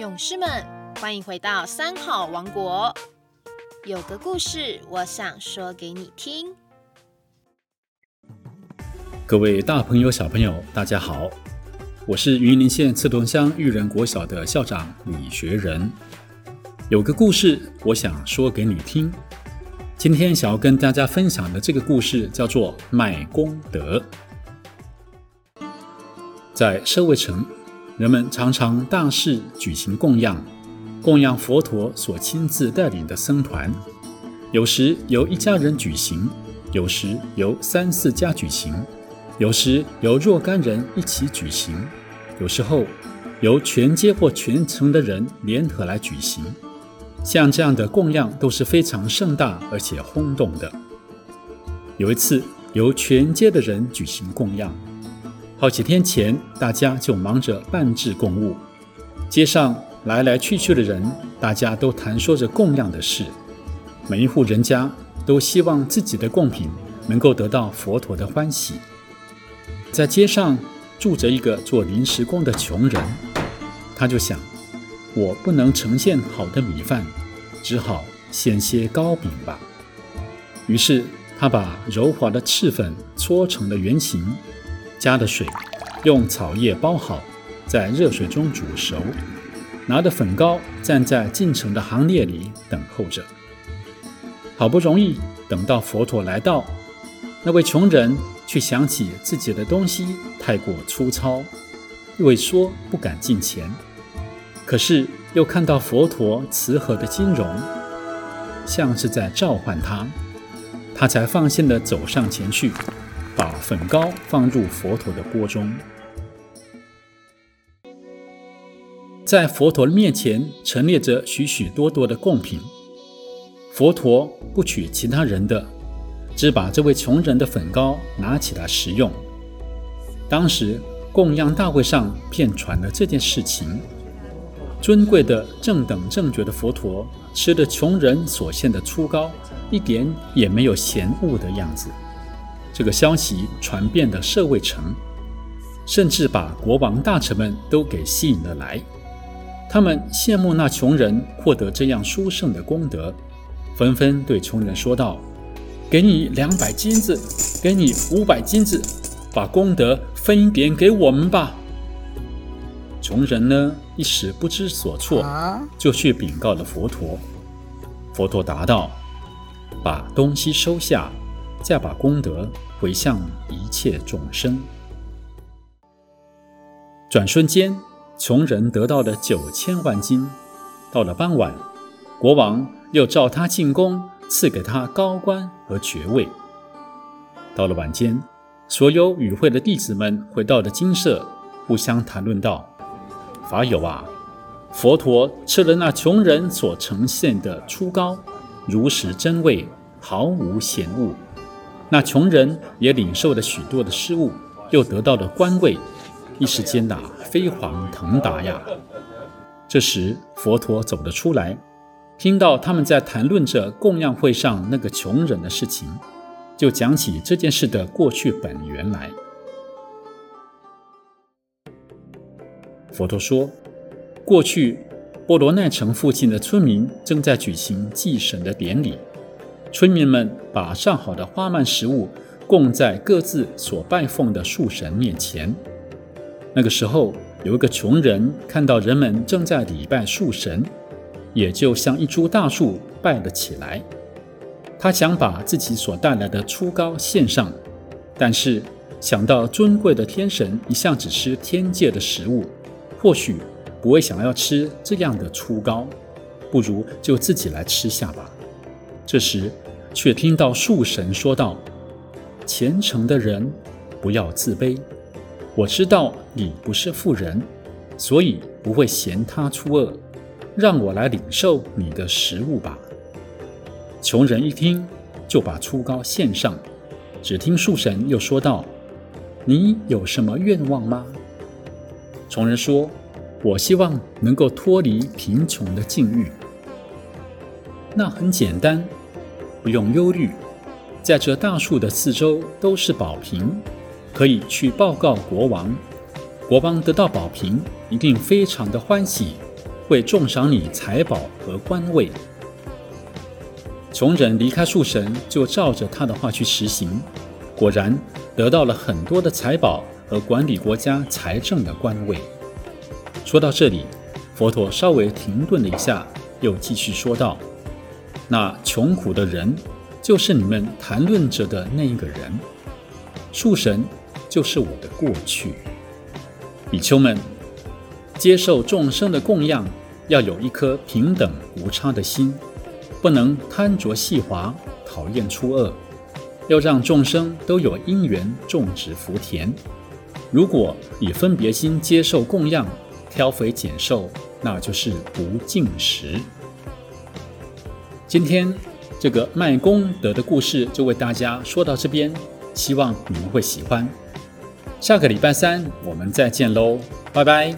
勇士们，欢迎回到三好王国。有个故事，我想说给你听。各位大朋友、小朋友，大家好，我是云林县刺桐乡育人国小的校长李学仁。有个故事，我想说给你听。今天想要跟大家分享的这个故事叫做“卖功德”。在社会城，人们常常大肆举行供养，供养佛陀所亲自带领的僧团。有时由一家人举行，有时由三四家举行，有时由若干人一起举行，有时候由全街或全城的人联合来举行。像这样的供养都是非常盛大而且轰动的。有一次，由全街的人举行供养，好几天前，大家就忙着办制供物。街上来来去去的人，大家都谈说着供养的事。每一户人家都希望自己的贡品能够得到佛陀的欢喜。在街上住着一个做临时工的穷人，他就想。我不能呈现好的米饭，只好献些糕饼吧。于是他把柔滑的赤粉搓成了圆形，加的水，用草叶包好，在热水中煮熟，拿着粉糕站在进城的行列里等候着。好不容易等到佛陀来到，那位穷人却想起自己的东西太过粗糙，畏缩不敢进前。可是又看到佛陀慈和的金容，像是在召唤他，他才放心地走上前去，粉糕放入佛陀的锅中。在佛陀面前陈列着许许多多的贡品，佛陀不取其他人的，只把这位穷人的粉糕拿起来食用。当时供养大会上便传了这件事情。尊贵的正等正觉的佛陀吃的穷人所献的粗糕，一点也没有嫌恶的样子。这个消息传遍了舍卫城，甚至把国王大臣们都给吸引了来。他们羡慕那穷人获得这样殊胜的功德，纷纷对穷人说道：“给你两百金子，给你五百金子，把功德分一点给我们吧。”穷人呢，一时不知所措，就去禀告了佛陀。佛陀答道：“把东西收下，再把功德回向一切众生。”转瞬间，穷人得到了九千万金。到了傍晚，国王又召他进宫，赐给他高官和爵位。到了晚间，所有与会的弟子们回到了金舍，互相谈论道。法友啊，佛陀吃了那穷人所呈现的初糕，如实真味，毫无嫌恶。那穷人也领受了许多的失物，又得到了官位，一时间呐，飞黄腾达呀。这时，佛陀走了出来，听到他们在谈论着供养会上那个穷人的事情，就讲起这件事的过去本源来。佛陀说：“过去，波罗奈城附近的村民正在举行祭神的典礼。村民们把上好的花蔓食物供在各自所拜奉的树神面前。那个时候，有一个穷人看到人们正在礼拜树神，也就像一株大树拜了起来。他想把自己所带来的初糕献上，但是想到尊贵的天神一向只吃天界的食物。”或许不会想要吃这样的粗糕，不如就自己来吃下吧。这时，却听到树神说道：“虔诚的人，不要自卑。我知道你不是富人，所以不会嫌他粗恶。让我来领受你的食物吧。”穷人一听，就把粗糕献上。只听树神又说道：“你有什么愿望吗？”穷人说：“我希望能够脱离贫穷的境遇。那很简单，不用忧虑，在这大树的四周都是宝瓶，可以去报告国王。国王得到宝瓶，一定非常的欢喜，会重赏你财宝和官位。穷人离开树神，就照着他的话去实行，果然得到了很多的财宝和管理国家财政的官位。说到这里，佛陀稍微停顿了一下，又继续说道：“那穷苦的人，就是你们谈论着的那一个人。树神就是我的过去。比丘们，接受众生的供养，要有一颗平等无差的心。”不能贪着细滑，讨厌出恶，要让众生都有因缘种植福田。如果以分别心接受供养，挑肥拣瘦，那就是不进食。今天这个卖功德的故事就为大家说到这边，希望你们会喜欢。下个礼拜三我们再见喽，拜拜。